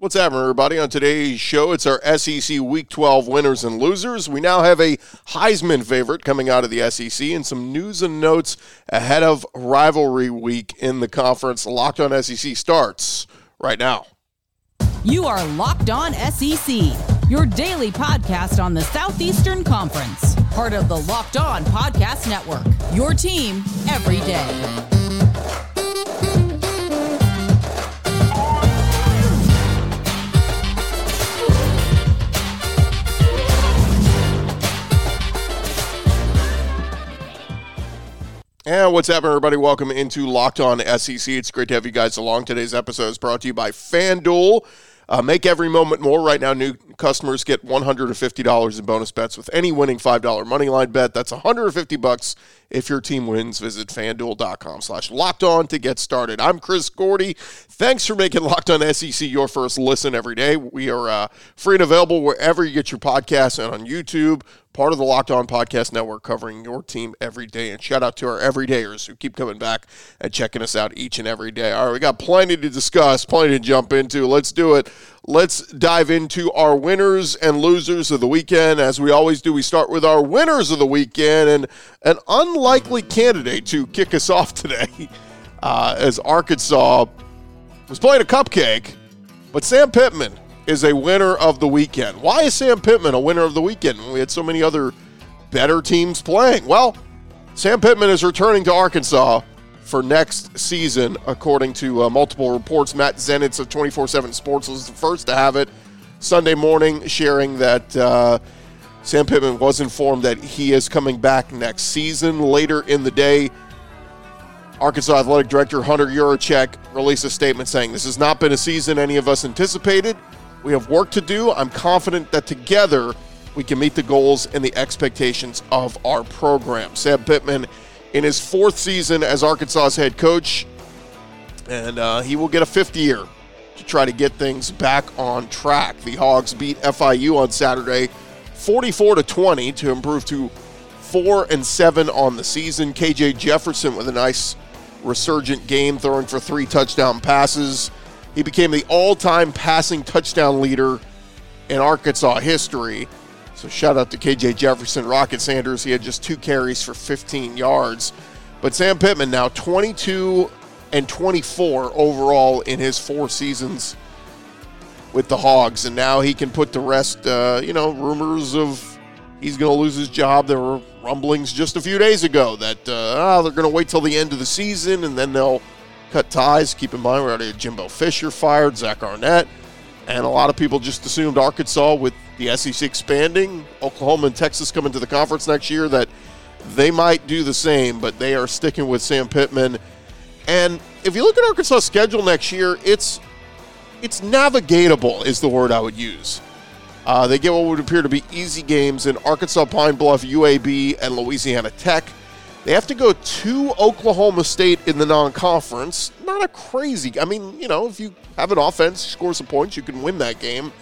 What's happening, everybody? On today's show, it's our SEC Week 12 winners and losers. We now have a Heisman favorite coming out of the SEC and some news and notes ahead of rivalry week in the conference. Locked on SEC starts right now. You are Locked On SEC, your daily podcast on the Southeastern Conference, part of the Locked On Podcast Network, your team every day. And what's happening, everybody? Welcome into Locked On SEC. It's great to have you guys along. Today's episode is brought to you by FanDuel. Uh, make every moment more. Right now, new customers get $150 in bonus bets with any winning $5 money line bet. That's 150 bucks if your team wins. Visit fanduel.com slash locked on to get started. I'm Chris Gordy. Thanks for making Locked On SEC your first listen every day. We are uh, free and available wherever you get your podcasts and on YouTube part of the Locked On Podcast Network, covering your team every day. And shout out to our everydayers who keep coming back and checking us out each and every day. All right, we got plenty to discuss, plenty to jump into. Let's do it. Let's dive into our winners and losers of the weekend. As we always do, we start with our winners of the weekend and an unlikely candidate to kick us off today, uh, as Arkansas was playing a cupcake, but Sam Pittman is a winner of the weekend. Why is Sam Pittman a winner of the weekend when we had so many other better teams playing? Well, Sam Pittman is returning to Arkansas for next season, according to uh, multiple reports. Matt Zenitz of 24 7 Sports was the first to have it Sunday morning, sharing that uh, Sam Pittman was informed that he is coming back next season. Later in the day, Arkansas Athletic Director Hunter Yurachek released a statement saying, This has not been a season any of us anticipated. We have work to do. I'm confident that together we can meet the goals and the expectations of our program. Sam Pittman in his fourth season as Arkansas's head coach, and uh, he will get a fifth year to try to get things back on track. The Hogs beat FIU on Saturday 44 to 20 to improve to 4 and 7 on the season. KJ Jefferson with a nice resurgent game throwing for three touchdown passes. He became the all time passing touchdown leader in Arkansas history. So shout out to KJ Jefferson, Rocket Sanders. He had just two carries for 15 yards. But Sam Pittman now 22 and 24 overall in his four seasons with the Hogs. And now he can put to rest, uh, you know, rumors of he's going to lose his job. There were rumblings just a few days ago that uh, oh, they're going to wait till the end of the season and then they'll cut ties. Keep in mind, we already had Jimbo Fisher fired, Zach Arnett, and a lot of people just assumed Arkansas, with the SEC expanding, Oklahoma and Texas coming to the conference next year, that they might do the same, but they are sticking with Sam Pittman. And if you look at Arkansas' schedule next year, it's it's navigatable is the word I would use. Uh, they get what would appear to be easy games in Arkansas, Pine Bluff, UAB, and Louisiana Tech. They have to go to Oklahoma State in the non conference. Not a crazy, I mean, you know, if you have an offense, score some points, you can win that game.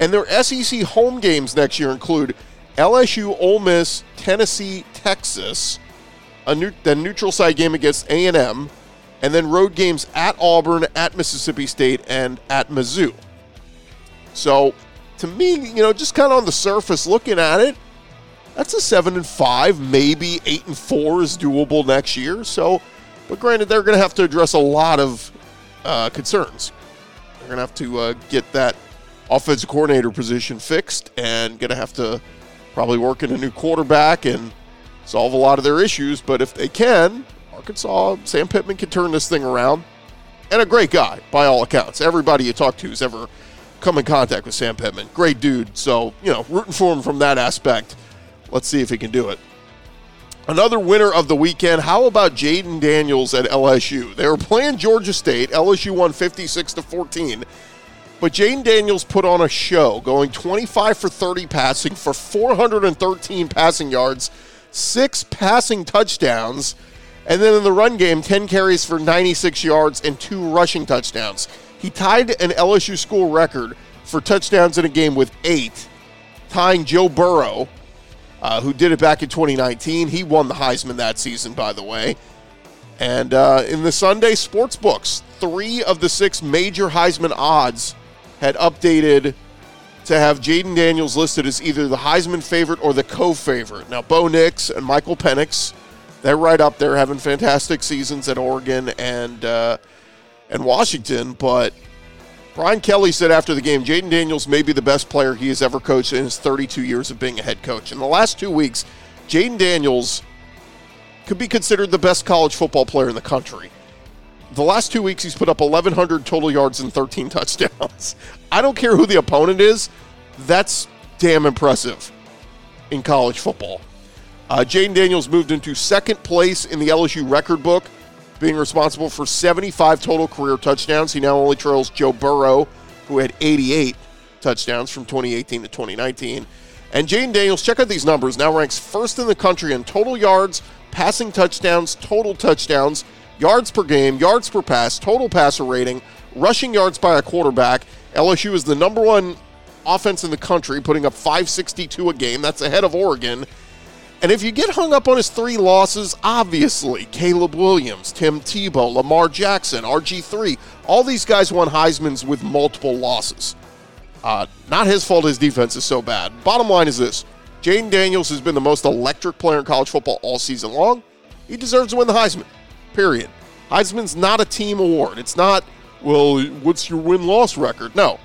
And their SEC home games next year include LSU, Ole Miss, Tennessee, Texas, a new, the neutral side game against A&M, and then road games at Auburn, at Mississippi State, and at Mizzou. So, to me, you know, just kind of on the surface looking at it, that's a seven and five, maybe eight and four is doable next year. So, but granted, they're going to have to address a lot of uh, concerns. They're going to have to uh, get that offensive coordinator position fixed, and going to have to probably work in a new quarterback and solve a lot of their issues. But if they can, Arkansas, Sam Pittman can turn this thing around. And a great guy, by all accounts. Everybody you talk to who's ever come in contact with Sam Pittman, great dude. So, you know, rooting for him from that aspect. Let's see if he can do it. Another winner of the weekend. How about Jayden Daniels at LSU? They were playing Georgia State. LSU won 56 to 14. But Jayden Daniels put on a show, going 25 for 30 passing for 413 passing yards, six passing touchdowns, and then in the run game, 10 carries for 96 yards and two rushing touchdowns. He tied an LSU school record for touchdowns in a game with eight, tying Joe Burrow uh, who did it back in 2019. He won the Heisman that season, by the way. And uh, in the Sunday sports books, three of the six major Heisman odds had updated to have Jayden Daniels listed as either the Heisman favorite or the co-favorite. Now, Bo Nix and Michael Penix, they're right up there, having fantastic seasons at Oregon and uh, and Washington. But Brian Kelly said after the game, Jayden Daniels may be the best player he has ever coached in his 32 years of being a head coach. In the last two weeks, Jayden Daniels could be considered the best college football player in the country. The last two weeks, he's put up 1,100 total yards and 13 touchdowns. I don't care who the opponent is, that's damn impressive in college football. Uh, Jayden Daniels moved into second place in the LSU record book, being responsible for 75 total career touchdowns. He now only trails Joe Burrow, who had 88 touchdowns from 2018 to 2019. And Jayden Daniels, check out these numbers, now ranks first in the country in total yards, passing touchdowns, total touchdowns, yards per game, yards per pass, total passer rating, rushing yards by a quarterback. LSU is the number one offense in the country, putting up 562 a game. That's ahead of Oregon. And if you get hung up on his three losses, obviously, Caleb Williams, Tim Tebow, Lamar Jackson, RG3, all these guys won Heisman's with multiple losses. Uh, not his fault his defense is so bad. Bottom line is this Jayden Daniels has been the most electric player in college football all season long. He deserves to win the Heisman, period. Heisman's not a team award. It's not, well, what's your win loss record? No.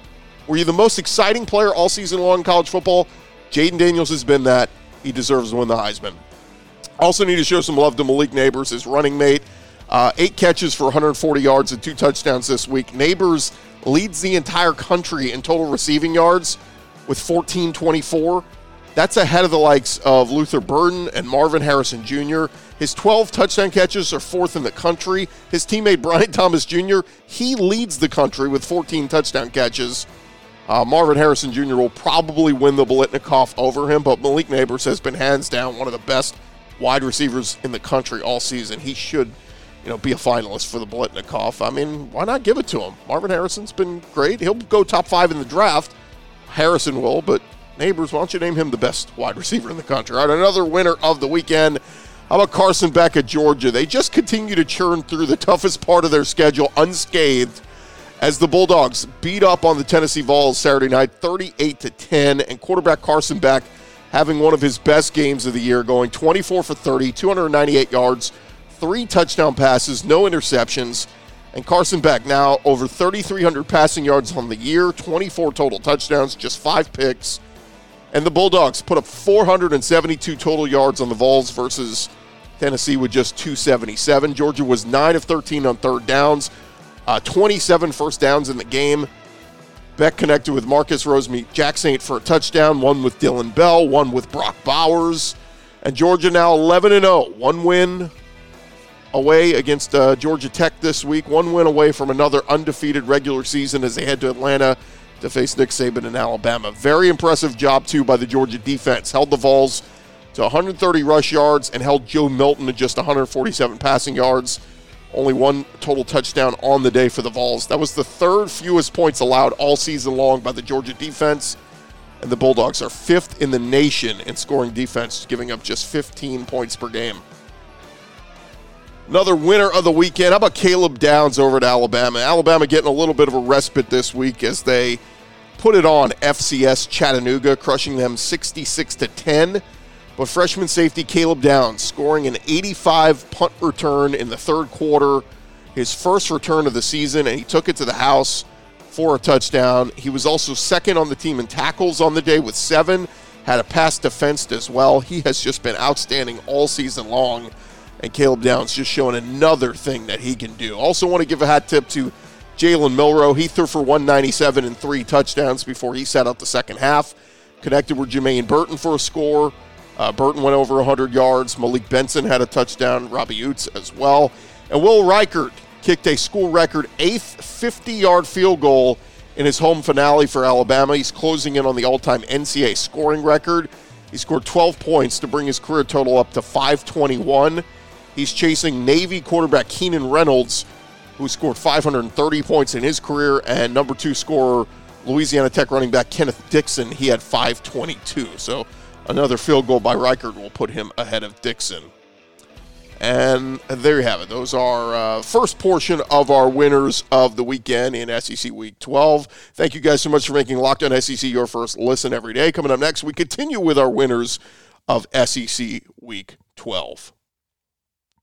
Were you the most exciting player all season long in college football? Jayden Daniels has been that. He deserves to win the Heisman. Also, need to show some love to Malik Neighbors, his running mate. Uh, eight catches for 140 yards and two touchdowns this week. Neighbors leads the entire country in total receiving yards with 1424. That's ahead of the likes of Luther Burden and Marvin Harrison Jr. His 12 touchdown catches are fourth in the country. His teammate Brian Thomas Jr., he leads the country with 14 touchdown catches. Uh, Marvin Harrison Jr. will probably win the Biletnikoff over him, but Malik Neighbors has been hands down one of the best wide receivers in the country all season. He should, you know, be a finalist for the Biletnikoff. I mean, why not give it to him? Marvin Harrison's been great. He'll go top five in the draft. Harrison will, but Neighbors, why don't you name him the best wide receiver in the country? All right, another winner of the weekend. How about Carson Beck at Georgia? They just continue to churn through the toughest part of their schedule unscathed as the Bulldogs beat up on the Tennessee Vols Saturday night 38 to 10 and quarterback Carson Beck having one of his best games of the year going 24 for 30, 298 yards, three touchdown passes, no interceptions. And Carson Beck now over 3,300 passing yards on the year, 24 total touchdowns, just five picks. And the Bulldogs put up 472 total yards on the Vols versus Tennessee with just 277. Georgia was 9 of 13 on third downs, uh, 27 first downs in the game. Beck connected with Marcus Rosemy-Jacksaint for a touchdown, one with Dillon Bell, one with Brock Bowers. And Georgia now 11 0. One win away against uh, Georgia Tech this week, one win away from another undefeated regular season as they head to Atlanta to face Nick Saban in Alabama. Very impressive job, too, by the Georgia defense. Held the Vols to 130 rush yards and held Joe Milton to just 147 passing yards. Only one total touchdown on the day for the Vols. That was the third fewest points allowed all season long by the Georgia defense. And the Bulldogs are fifth in the nation in scoring defense, giving up just 15 points per game. Another winner of the weekend. How about Caleb Downs over at Alabama? Alabama getting a little bit of a respite this week as they put it on FCS Chattanooga, crushing them 66 to 10. But freshman safety Caleb Downs scoring an 85 punt return in the third quarter, his first return of the season, and he took it to the house for a touchdown. He was also second on the team in tackles on the day with seven, had a pass defensed as well. He has just been outstanding all season long, and Caleb Downs just showing another thing that he can do. Also, want to give a hat tip to Jalen Milroe. He threw for 197 and three touchdowns before he sat out the second half. Connected with Jermaine Burton for a score. Uh, Burton went over 100 yards. Malik Benson had a touchdown. Robbie Ouzts as well. And Will Reichard kicked a school record eighth 50 yard field goal in his home finale for Alabama. He's closing in on the all time NCAA scoring record. He scored 12 points to bring his career total up to 521. He's chasing Navy quarterback Keenan Reynolds, who scored 530 points in his career, and number two scorer, Louisiana Tech running back Kenneth Dixon. He had 522. So Another field goal by Reichard will put him ahead of Dixon. And there you have it. Those are uh, first portion of our winners of the weekend in SEC Week 12. Thank you guys so much for making Locked On SEC your first listen every day. Coming up next, we continue with our winners of SEC Week 12.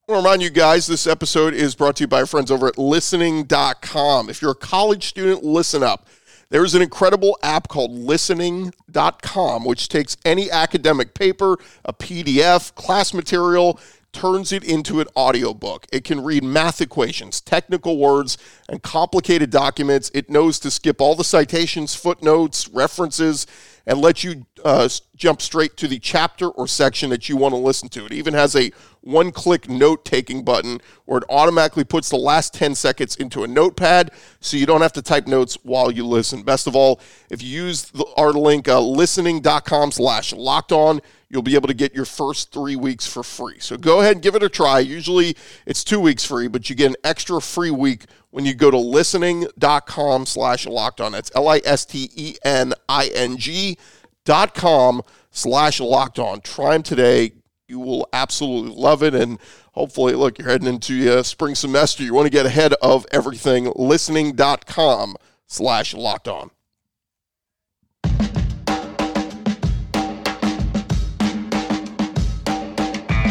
I want to remind you guys this episode is brought to you by our friends over at listening.com. If you're a college student, listen up. There's an incredible app called listening.com, which takes any academic paper, a PDF, class material, turns it into an audiobook. It can read math equations, technical words, and complicated documents. It knows to skip all the citations, footnotes, references, and let you uh, jump straight to the chapter or section that you want to listen to. It even has a one click note taking button where it automatically puts the last 10 seconds into a notepad so you don't have to type notes while you listen. Best of all, if you use the, our link uh, listening.com slash locked on, you'll be able to get your first three weeks for free. So go ahead and give it a try. Usually it's two weeks free, but you get an extra free week when you go to listening.com slash locked on. That's L I S T E N I N G dot com slash locked on. Try them today. You will absolutely love it. And hopefully, look, you're heading into uh, spring semester. You want to get ahead of everything. Listening.com slash locked on.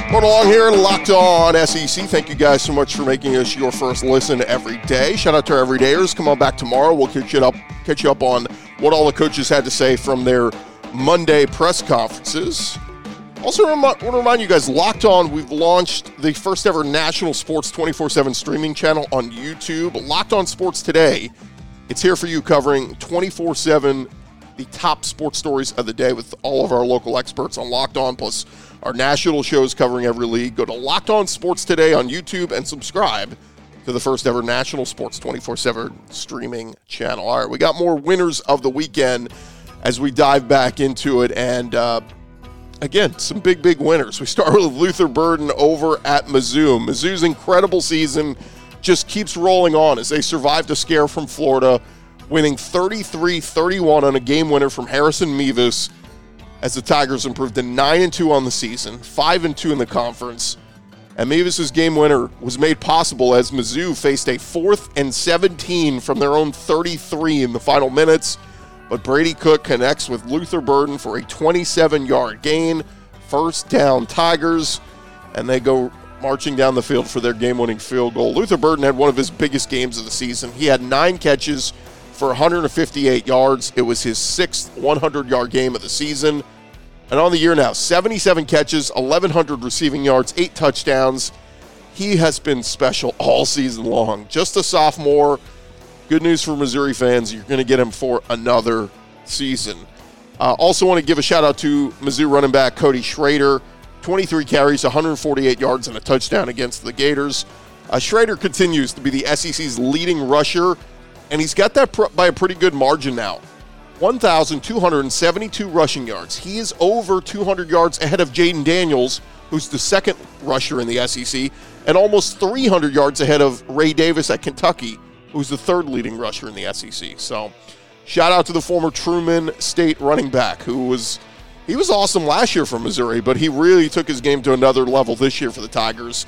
Going along here, locked on SEC. Thank you guys so much for making us your first listen every day. Shout out to our everydayers. Come on back tomorrow. We'll catch you up, catch you up on what all the coaches had to say from their Monday press conferences. Also, want to remind you guys, Locked On, we've launched the first ever national sports 24 7 streaming channel on YouTube. Locked On Sports Today. It's here for you covering 24 7 the top sports stories of the day with all of our local experts on Locked On, plus our national shows covering every league. Go to Locked On Sports Today on YouTube and subscribe to the first ever national sports 24 7 streaming channel. All right, we got more winners of the weekend as we dive back into it. And uh, again, some big, big winners. We start with Luther Burden over at Mizzou. Mizzou's incredible season just keeps rolling on as they survived a scare from Florida, winning 33 31 on a game winner from Harrison Mevis as the Tigers improved to 9 and 2 on the season, 5 and 2 in the conference. And Mevis's game winner was made possible as Mizzou faced a fourth and 17 from their own 33 in the final minutes. But Brady Cook connects with Luther Burden for a 27 yard gain. First down, Tigers, and they go marching down the field for their game winning field goal. Luther Burden had one of his biggest games of the season. He had nine catches for 158 yards. It was his sixth 100 yard game of the season. And on the year now, 77 catches, 1,100 receiving yards, eight touchdowns. He has been special all season long. Just a sophomore. Good news for Missouri fans. You're going to get him for another season. Uh, also, want to give a shout out to Mizzou running back Cody Schrader. 23 carries, 148 yards, and a touchdown against the Gators. Uh, Schrader continues to be the SEC's leading rusher, and he's got that pr- by a pretty good margin now. 1,272 rushing yards. He is over 200 yards ahead of Jayden Daniels, who's the second rusher in the SEC, and almost 300 yards ahead of Ray Davis at Kentucky, who's the third leading rusher in the SEC. So, shout out to the former Truman State running back who was he was awesome last year for Missouri, but he really took his game to another level this year for the Tigers.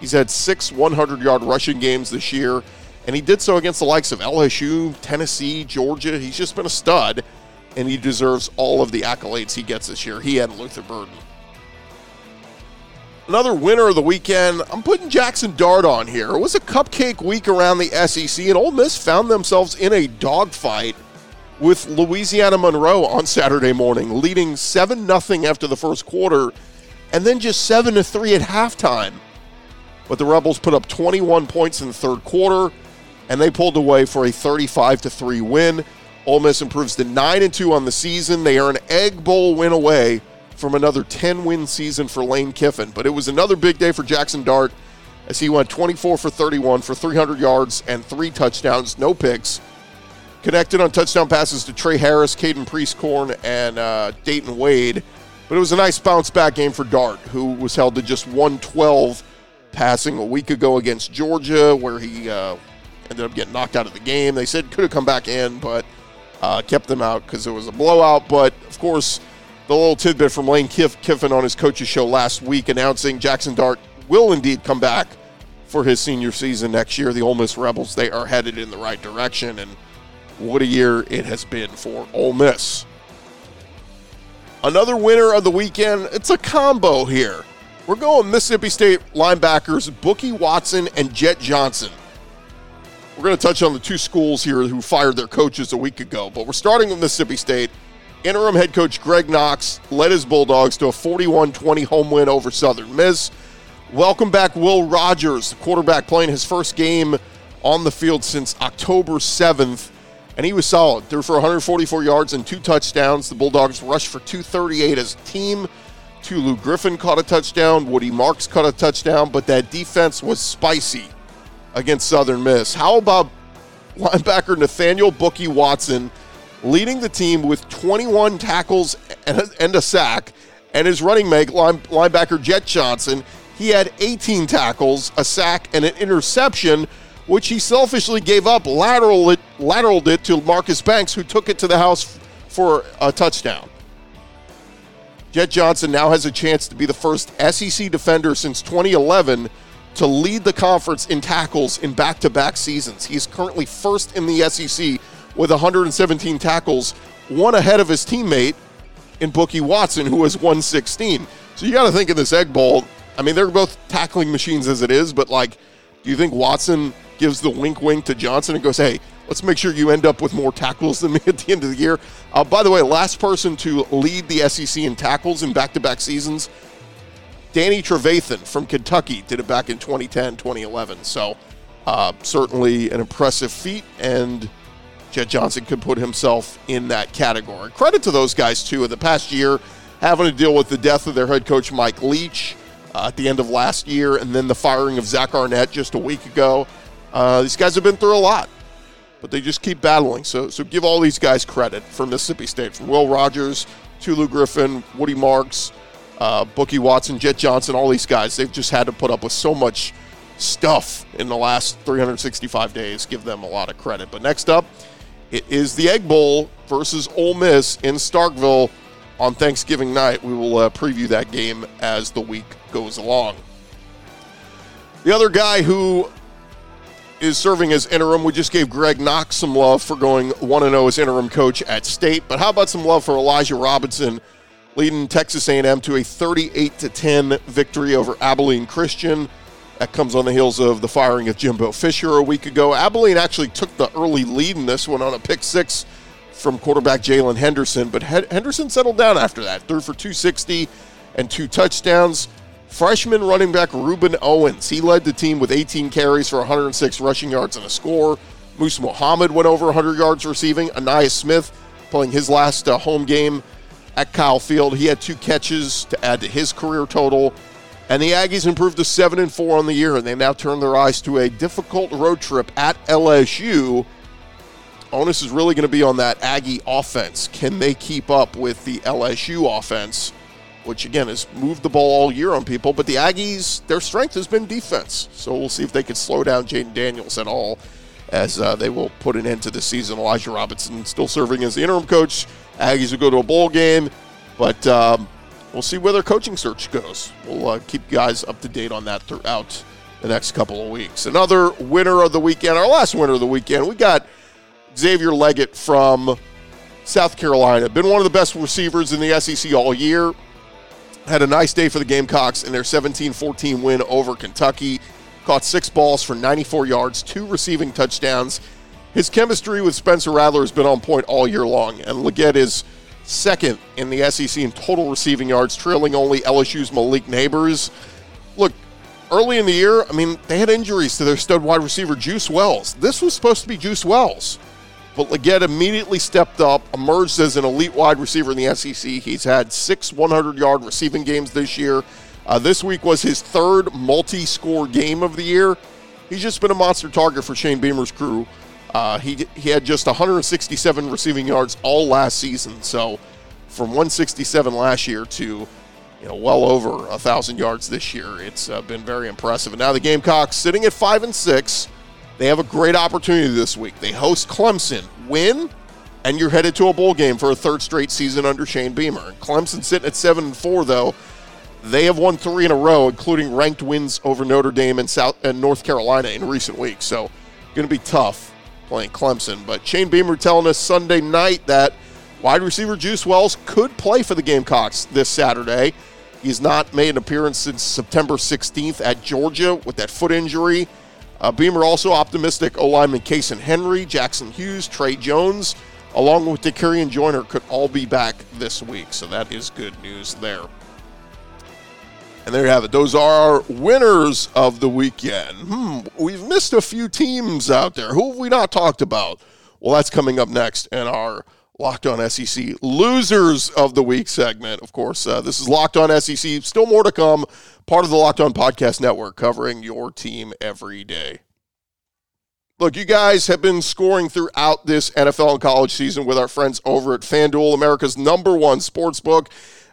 He's had six 100 yard rushing games this year, and he did so against the likes of LSU, Tennessee, Georgia. He's just been a stud, and he deserves all of the accolades he gets this year. He and Luther Burden. Another winner of the weekend, I'm putting Jackson Dart on here. It was a cupcake week around the SEC, and Ole Miss found themselves in a dogfight with Louisiana Monroe on Saturday morning, leading 7 0 after the first quarter, and then just 7 3 at halftime. But the Rebels put up 21 points in the third quarter, and they pulled away for a 35 3 win. Ole Miss improves to 9 2 on the season. They are an Egg Bowl win away from another 10 win season for Lane Kiffin. But it was another big day for Jackson Dart as he went 24 for 31 for 300 yards and three touchdowns, no picks. Connected on touchdown passes to Trey Harris, Caden Prieskorn, and uh, Dayton Wade. But it was a nice bounce back game for Dart, who was held to just 112 passing a week ago against Georgia, where he uh, ended up getting knocked out of the game. They said could have come back in, but uh, kept them out because it was a blowout. But of course, the little tidbit from Lane Kiff- Kiffin on his coach's show last week announcing Jackson Dart will indeed come back for his senior season next year. The Ole Miss Rebels, they are headed in the right direction, and what a year it has been for Ole Miss. Another winner of the weekend, it's a combo here. We're going Mississippi State linebackers Bookie Watson and Jett Johnson. We're going to touch on the two schools here who fired their coaches a week ago, but we're starting with Mississippi State. Interim head coach Greg Knox led his Bulldogs to a 41 20 home win over Southern Miss. Welcome back, Will Rogers, the quarterback, playing his first game on the field since October 7th, and he was solid. Threw for 144 yards and two touchdowns. The Bulldogs rushed for 238 as a team. Tulu Griffin caught a touchdown. Woody Marks caught a touchdown, but that defense was spicy against Southern Miss. How about linebacker Nathaniel Bookie Watson leading the team with 21 tackles and a sack, and his running mate, linebacker Jett Johnson, he had 18 tackles, a sack, and an interception, which he selfishly gave up, lateral it, lateraled it to Marcus Banks, who took it to the house for a touchdown. Jett Johnson now has a chance to be the first SEC defender since 2011 to lead the conference in tackles in back to back seasons. He's currently first in the SEC with 117 tackles, one ahead of his teammate in Bookie Watson, who has 116. So you got to think in this Egg Bowl, I mean, they're both tackling machines as it is, but like, do you think Watson gives the wink wink to Johnson and goes, hey, let's make sure you end up with more tackles than me at the end of the year? Uh, by the way, last person to lead the SEC in tackles in back to back seasons Danny Trevathan from Kentucky did it back in 2010, 2011. So uh, certainly an impressive feat, and Jett Johnson could put himself in that category. Credit to those guys, too, in the past year, having to deal with the death of their head coach, Mike Leach, uh, at the end of last year, and then the firing of Zach Arnett just a week ago. Uh, these guys have been through a lot, but they just keep battling. So, so give all these guys credit for Mississippi State, from Will Rogers, Tulu Griffin, Woody Marks, uh, Bookie Watson, Jett Johnson, all these guys, they've just had to put up with so much stuff in the last 365 days. Give them a lot of credit. But next up, it is the Egg Bowl versus Ole Miss in Starkville on Thanksgiving night. We will uh, preview that game as the week goes along. The other guy who is serving as interim, we just gave Greg Knox some love for going 1 0 as interim coach at State. But how about some love for Elijah Robinson? leading Texas A&M to a 38 to 10 victory over Abilene Christian. That comes on the heels of the firing of Jimbo Fisher a week ago. Abilene actually took the early lead in this one on a pick six from quarterback Jalen Henderson, but Henderson settled down after that, threw for 260 and two touchdowns. Freshman running back Rueben Owens, he led the team with 18 carries for 106 rushing yards and a score. Moose Muhammad went over 100 yards receiving. Ainias Smith playing his last uh, home game at Kyle Field. He had two catches to add to his career total. And the Aggies improved to 7 and 4 on the year, and they now turn their eyes to a difficult road trip at LSU. Onus is really going to be on that Aggie offense. Can they keep up with the LSU offense, which again has moved the ball all year on people? But the Aggies, their strength has been defense. So we'll see if they can slow down Jayden Daniels at all as uh, they will put an end to the season. Elijah Robinson still serving as the interim coach. Aggies will go to a bowl game, but um, we'll see where their coaching search goes. We'll uh, keep you guys up to date on that throughout the next couple of weeks. Another winner of the weekend, our last winner of the weekend, we got Xavier Legette from South Carolina. Been one of the best receivers in the SEC all year. Had a nice day for the Gamecocks in their 17 14 win over Kentucky caught six balls for 94 yards, two receiving touchdowns. His chemistry with Spencer Rattler has been on point all year long, and Legette is second in the SEC in total receiving yards, trailing only LSU's Malik Neighbors. Look, early in the year, I mean, they had injuries to their stud wide receiver, Juice Wells. This was supposed to be Juice Wells. But Legette immediately stepped up, emerged as an elite wide receiver in the SEC. He's had six 100 yard receiving games this year. Uh, this week was his third multi score game of the year. He's just been a monster target for Shane Beamer's crew. Uh, he, he had just 167 receiving yards all last season. So from 167 last year to you know well over a thousand yards this year, it's uh, been very impressive. And now the Gamecocks sitting at five and six. They have a great opportunity this week. They host Clemson, win, and you're headed to a bowl game for a third straight season under Shane Beamer. Clemson sitting at seven and four though They have won three in a row, including ranked wins over Notre Dame and South and North Carolina in recent weeks. So, going to be tough playing Clemson. But Shane Beamer telling us Sunday night that wide receiver Juice Wells could play for the Gamecocks this Saturday. He's not made an appearance since September 16th at Georgia with that foot injury. Uh, Beamer also optimistic O lineman Cason Henry, Jackson Hughes, Trey Jones, along with Dakereon Joyner could all be back this week. So that is good news there. And there you have it. Those are our winners of the weekend. Hmm, we've missed a few teams out there. Who have we not talked about? Well, that's coming up next in our Locked On SEC losers of the week segment. Of course, uh, this is Locked On SEC. Still more to come. Part of the Locked On Podcast Network, covering your team every day. Look, you guys have been scoring throughout this NFL and college season with our friends over at FanDuel, America's number one sports book.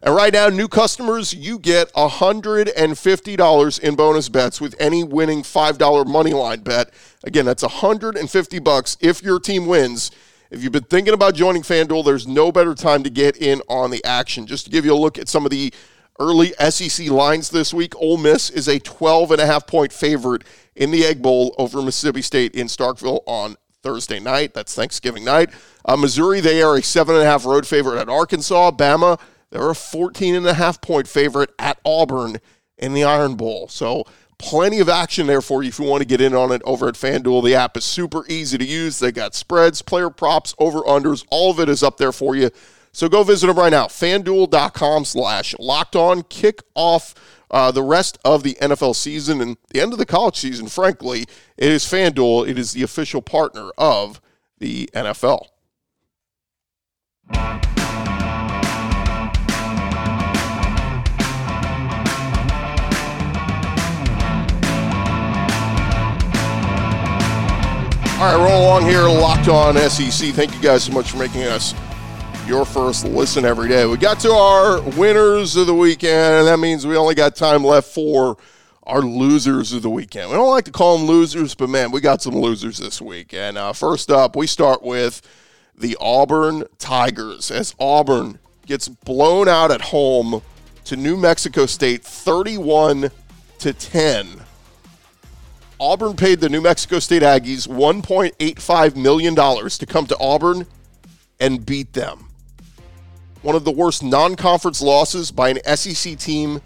And right now, new customers, you get $150 in bonus bets with any winning $5 money line bet. Again, that's 150 bucks if your team wins. If you've been thinking about joining FanDuel, there's no better time to get in on the action. Just to give you a look at some of the early SEC lines this week, Ole Miss is a 12 and a half point favorite in the Egg Bowl over Mississippi State in Starkville on Thursday night. That's Thanksgiving night. Uh, Missouri, they are a seven and a half road favorite at Arkansas. Bama, they're a 14 and a half point favorite at Auburn in the Iron Bowl. So Plenty of action there for you if you want to get in on it over at FanDuel. The app is super easy to use. They got spreads, player props, over-unders. All of it is up there for you. So go visit them right now. FanDuel.com slash locked on. Kick off uh, the rest of the NFL season and the end of the college season, frankly. It is FanDuel. It is the official partner of the NFL. All right, roll along here, locked on SEC. Thank you guys so much for making us your first listen every day. We got to our winners of the weekend, and that means we only got time left for our losers of the weekend. We don't like to call them losers, but man, we got some losers this week. And uh, first up, we start with the Auburn Tigers as Auburn gets blown out at home to New Mexico State 31 to 10 Auburn paid the New Mexico State Aggies $1.85 million to come to Auburn and beat them. One of the worst non conference losses by an SEC team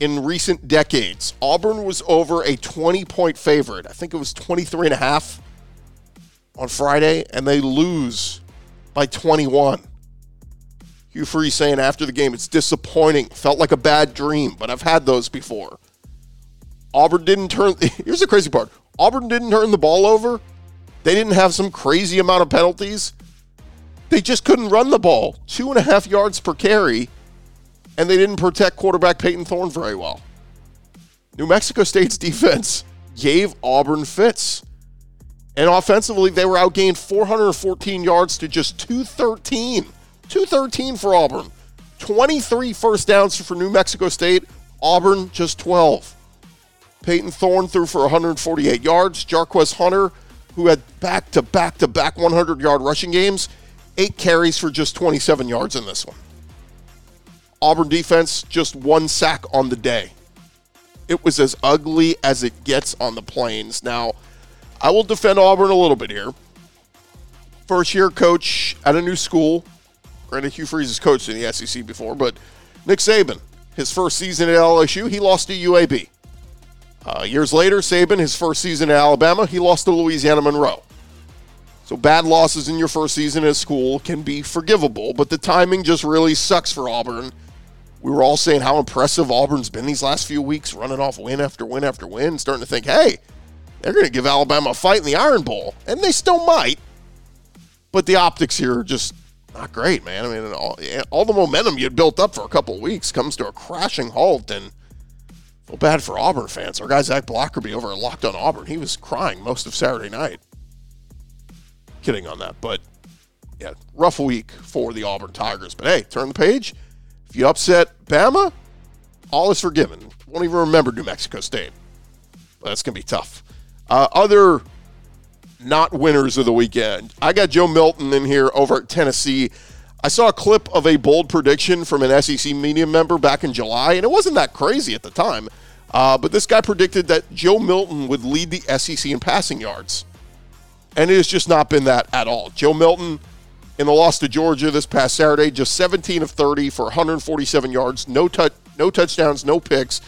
in recent decades. Auburn was over a 20 point favorite. I think it was 23 and a half on Friday, and they lose by 21. Hugh Freeze saying after the game, it's disappointing. Felt like a bad dream, but I've had those before. Auburn didn't turn. Here's the crazy part Auburn didn't turn the ball over. They didn't have some crazy amount of penalties. They just couldn't run the ball. Two and a half yards per carry, and they didn't protect quarterback Payton Thorne very well. New Mexico State's defense gave Auburn fits. And offensively, they were outgained 414 yards to just 213. 213 for Auburn. 23 first downs for New Mexico State. Auburn just 12. Payton Thorne threw for 148 yards. Jarquez Hunter, who had back to back to back 100 yard rushing games, eight carries for just 27 yards in this one. Auburn defense, just one sack on the day. It was as ugly as it gets on the plains. Now, I will defend Auburn a little bit here. First year coach at a new school. Granted, Hugh Freeze has coached in the SEC before, but Nick Saban, his first season at LSU, he lost to UAB. Uh, years later, Saban, his first season at Alabama, he lost to Louisiana Monroe. So bad losses in your first season at school can be forgivable, but the timing just really sucks for Auburn. We were all saying how impressive Auburn's been these last few weeks, running off win after win after win, starting to think, hey, they're going to give Alabama a fight in the Iron Bowl, and they still might. But the optics here are just not great, man. I mean, all, all the momentum you built up for a couple weeks comes to a crashing halt, and – feel bad for Auburn fans. Our guy Zach Blackerby over at Locked on Auburn, he was crying most of Saturday night. Kidding on that, but yeah, rough week for the Auburn Tigers. But hey, turn the page. If you upset Bama, all is forgiven. Won't even remember New Mexico State. But that's gonna be tough. Uh, other not winners of the weekend. I got Joe Milton in here over at Tennessee. I saw a clip of a bold prediction from an SEC media member back in July, and it wasn't that crazy at the time. Uh, but this guy predicted that Joe Milton would lead the SEC in passing yards. And it has just not been that at all. Joe Milton, in the loss to Georgia this past Saturday, just 17 of 30 for 147 yards, no, touch, no touchdowns, no picks.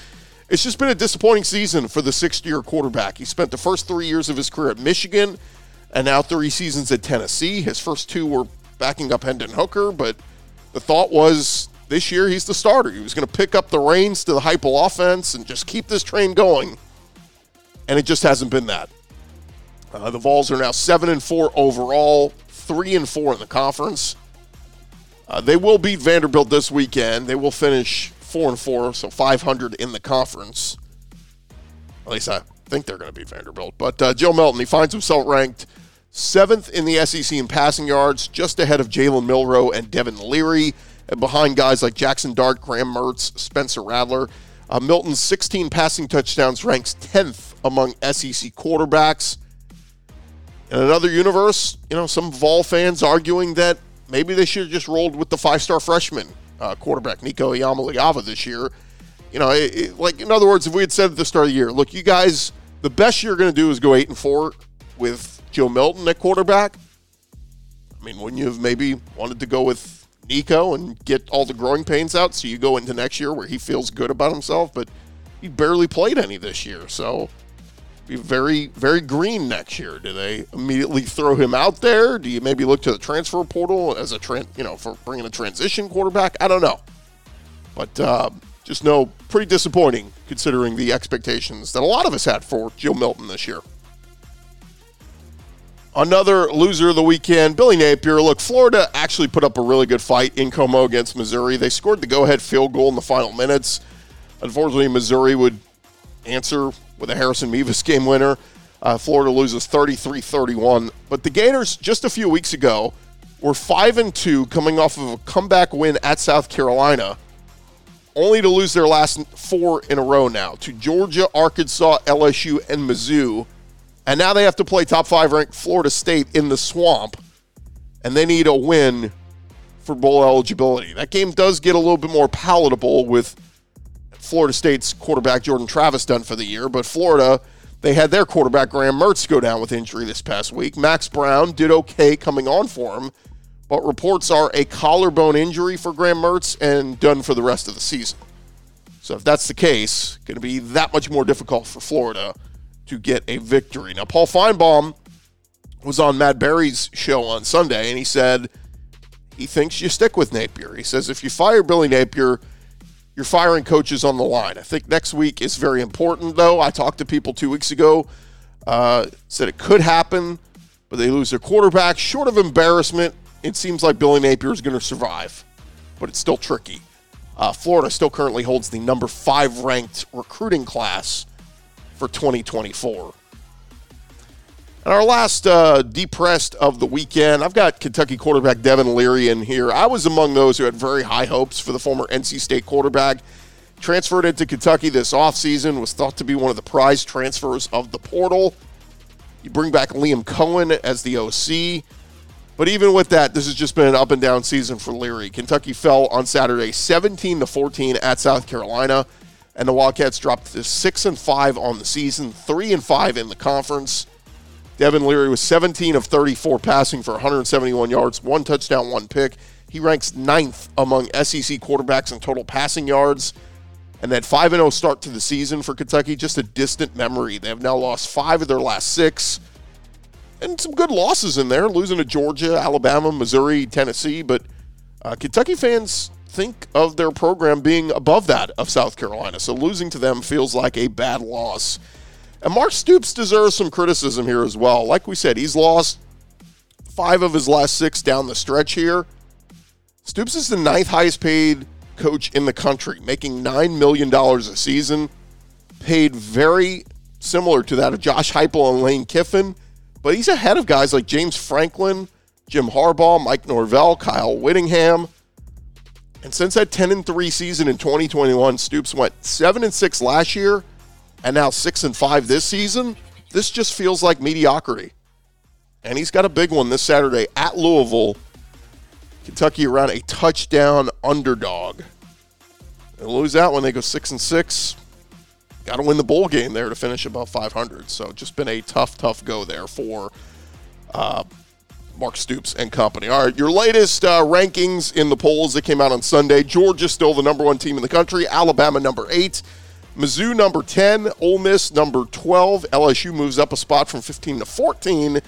It's just been a disappointing season for the sixth year quarterback. He spent the first three years of his career at Michigan and now three seasons at Tennessee. His first two were backing up Hendon Hooker, but the thought was this year he's the starter. He was going to pick up the reins to the Heupel offense and just keep this train going. And it just hasn't been that. Uh, the Vols are now seven and four overall, three and four in the conference. Uh, they will beat Vanderbilt this weekend. They will finish four and four, so 500 in the conference. At least I think they're going to beat Vanderbilt. But uh, Joe Milton, he finds himself ranked seventh in the SEC in passing yards, just ahead of Jalen Milroe and Devin Leary, and behind guys like Jackson Dart, Graham Mertz, Spencer Rattler. Uh, Milton's 16 passing touchdowns ranks 10th among SEC quarterbacks. In another universe, you know, some Vol fans arguing that maybe they should have just rolled with the five-star freshman uh, quarterback Nico Iamaleava this year. You know, it, it, like in other words, if we had said at the start of the year, look, you guys, the best you're going to do is go eight and four with Joe Milton at quarterback. I mean, wouldn't you have maybe wanted to go with Nico and get all the growing pains out so you go into next year where he feels good about himself? But he barely played any this year, so be very, very green next year. Do they immediately throw him out there? Do you maybe look to the transfer portal as a tran- you know, for bringing a transition quarterback? I don't know, but uh, just know pretty disappointing considering the expectations that a lot of us had for Joe Milton this year. Another loser of the weekend, Billy Napier. Look, Florida actually put up a really good fight in Como against Missouri. They scored the go-ahead field goal in the final minutes. Unfortunately, Missouri would answer with a Harrison Mevis game winner. Uh, Florida loses 33 31. But the Gators, just a few weeks ago, were 5 and 2 coming off of a comeback win at South Carolina, only to lose their last four in a row now to Georgia, Arkansas, LSU, and Mizzou. And now they have to play top five ranked Florida State in the swamp, and they need a win for bowl eligibility. That game does get a little bit more palatable with Florida State's quarterback Jordan Travis done for the year, but Florida, they had their quarterback Graham Mertz go down with injury this past week. Max Brown did okay coming on for him, but reports are a collarbone injury for Graham Mertz and done for the rest of the season. So if that's the case, going to be that much more difficult for Florida to get a victory. Now, Paul Finebaum was on Matt Barrie's show on Sunday, and he said he thinks you stick with Napier. He says if you fire Billy Napier, you're firing coaches on the line. I think next week is very important, though. I talked to people two weeks ago, uh, said it could happen, but they lose their quarterback. Short of embarrassment, it seems like Billy Napier is going to survive, but it's still tricky. Uh, Florida still currently holds the number five ranked recruiting class for 2024. And our last uh, depressed of the weekend, I've got Kentucky quarterback Devin Leary in here. I was among those who had very high hopes for the former NC State quarterback. Transferred into Kentucky this offseason, was thought to be one of the prize transfers of the portal. You bring back Liam Coen as the OC. But even with that, this has just been an up and down season for Leary. Kentucky fell on Saturday 17 to 14 at South Carolina, and the Wildcats dropped to 6 and 5 on the season, 3 and 5 in the conference. Devin Leary was 17 of 34 passing for 171 yards, one touchdown, one pick. He ranks ninth among SEC quarterbacks in total passing yards. And that 5 0 start to the season for Kentucky, just a distant memory. They have now lost five of their last six. And some good losses in there, losing to Georgia, Alabama, Missouri, Tennessee. But uh, Kentucky fans think of their program being above that of South Carolina. So losing to them feels like a bad loss. And Mark Stoops deserves some criticism here as well. Like we said, he's lost five of his last six down the stretch here. Stoops is the ninth highest paid coach in the country, making $9 million a season, paid very similar to that of Josh Heupel and Lane Kiffin, but he's ahead of guys like James Franklin, Jim Harbaugh, Mike Norvell, Kyle Whittingham. And since that 10 and 3 season in 2021, Stoops went 7 and 6 last year and now 6 and 5 this season. This just feels like mediocrity. And he's got a big one this Saturday at Louisville. Kentucky around a touchdown underdog. They lose that when they go six and six. Got to win the bowl game there to finish above 500. So just been a tough, tough go there for uh, Mark Stoops and company. All right, your latest uh, rankings in the polls that came out on Sunday. Georgia still the number one team in the country. Alabama number eight. Mizzou number 10. Ole Miss number 12. LSU moves up a spot from 15 to 14.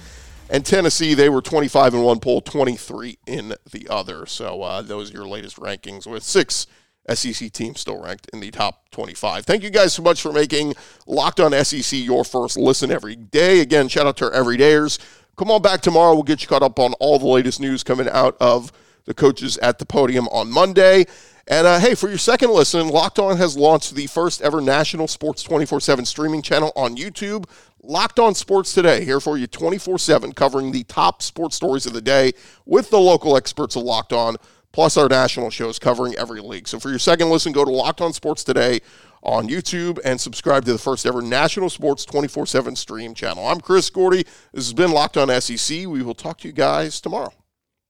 And Tennessee, they were 25 in one poll, 23 in the other. So uh, those are your latest rankings with six SEC teams still ranked in the top 25. Thank you guys so much for making Locked On SEC your first listen every day. Again, shout out to our everydayers. Come on back tomorrow. We'll get you caught up on all the latest news coming out of the coaches at the podium on Monday. And uh, hey, for your second listen, Locked On has launched the first ever national sports 24 7 streaming channel on YouTube. Locked On Sports Today, here for you 24 7, covering the top sports stories of the day with the local experts of Locked On, plus our national shows covering every league. So for your second listen, go to Locked On Sports Today on YouTube and subscribe to the first ever national sports 24 7 stream channel. I'm Chris Gordy. This has been Locked On SEC. We will talk to you guys tomorrow.